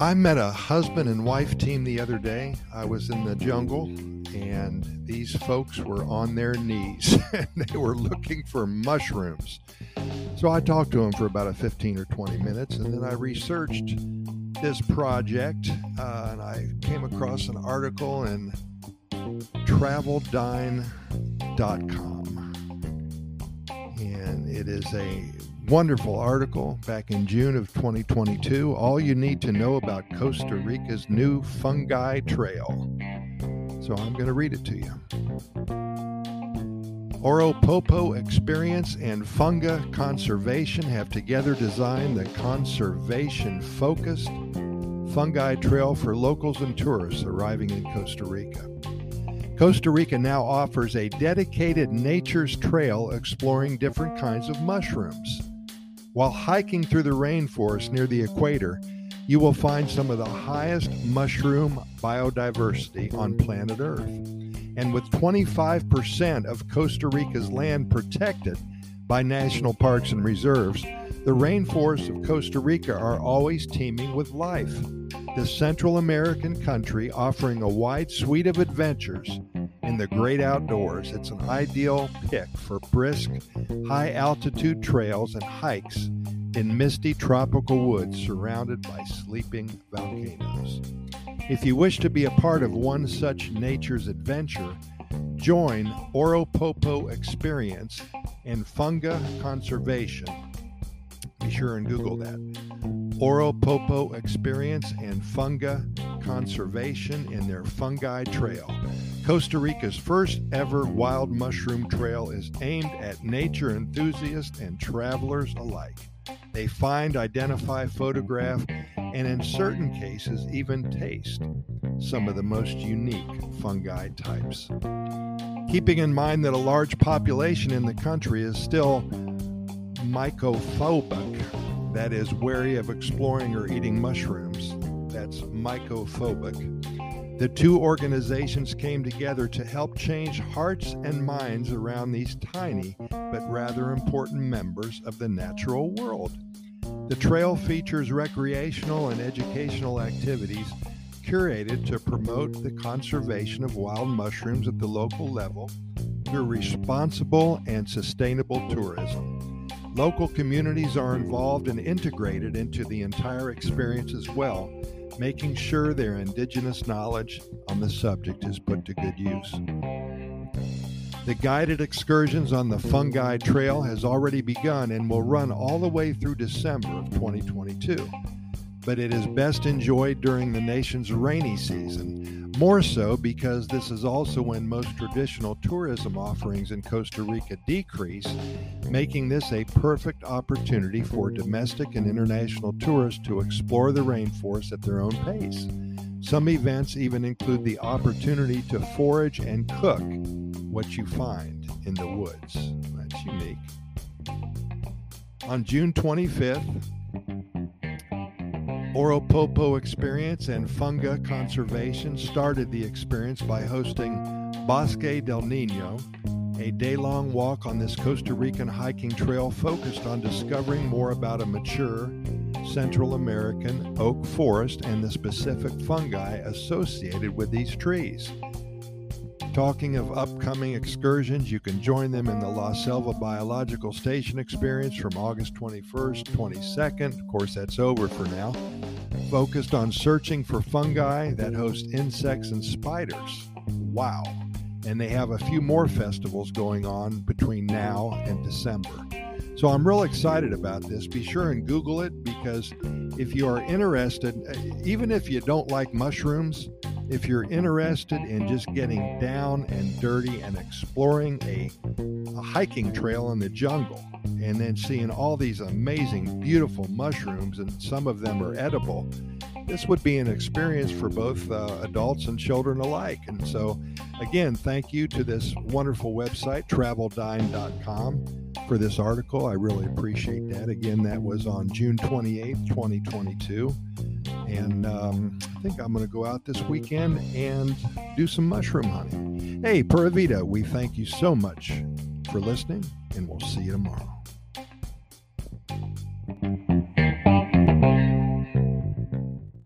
I met a husband and wife team the other day. I was in the jungle and these folks were on their knees and they were looking for mushrooms. So I talked to them for about a 15 or 20 minutes and then I researched this project uh, and I came across an article in traveldine.com. And it is a wonderful article back in June of 2022. All you need to know about Costa Rica's new fungi trail. So I'm going to read it to you. Oropopo Experience and Funga Conservation have together designed the conservation focused fungi trail for locals and tourists arriving in Costa Rica. Costa Rica now offers a dedicated nature's trail exploring different kinds of mushrooms. While hiking through the rainforest near the equator, you will find some of the highest mushroom biodiversity on planet Earth. And with 25% of Costa Rica's land protected by national parks and reserves, the rainforests of Costa Rica are always teeming with life. The Central American country offering a wide suite of adventures in the great outdoors, it's an ideal pick for brisk, high altitude trails and hikes in misty tropical woods surrounded by sleeping volcanoes. If you wish to be a part of one such nature's adventure, join Oropopo Experience and Funga Conservation. Be sure and Google that. Oropopo Experience and Funga Conservation in their Fungi Trail. Costa Rica's first ever wild mushroom trail is aimed at nature enthusiasts and travelers alike. They find, identify, photograph, and in certain cases, even taste some of the most unique fungi types. Keeping in mind that a large population in the country is still mycophobic, that is, wary of exploring or eating mushrooms, that's mycophobic the two organizations came together to help change hearts and minds around these tiny but rather important members of the natural world. The trail features recreational and educational activities curated to promote the conservation of wild mushrooms at the local level through responsible and sustainable tourism. Local communities are involved and integrated into the entire experience as well making sure their indigenous knowledge on the subject is put to good use. The guided excursions on the Fungi Trail has already begun and will run all the way through December of 2022. But it is best enjoyed during the nation's rainy season more so because this is also when most traditional tourism offerings in Costa Rica decrease, making this a perfect opportunity for domestic and international tourists to explore the rainforest at their own pace. Some events even include the opportunity to forage and cook what you find in the woods. That's unique. On June 25th, Oropopo Experience and Funga Conservation started the experience by hosting Bosque del Nino, a day long walk on this Costa Rican hiking trail focused on discovering more about a mature Central American oak forest and the specific fungi associated with these trees. Talking of upcoming excursions, you can join them in the La Selva Biological Station experience from August 21st, 22nd. Of course, that's over for now. Focused on searching for fungi that host insects and spiders. Wow. And they have a few more festivals going on between now and December. So I'm real excited about this. Be sure and Google it because if you are interested, uh, even if you don't like mushrooms, if you're interested in just getting down and dirty and exploring a, a, hiking trail in the jungle and then seeing all these amazing, beautiful mushrooms, and some of them are edible, this would be an experience for both uh, adults and children alike. And so, again, thank you to this wonderful website, traveldine.com, for this article. I really appreciate that. Again, that was on June 28th, 2022. And um, I think I'm going to go out this weekend and do some mushroom hunting. Hey, Pura Vida, we thank you so much for listening, and we'll see you tomorrow.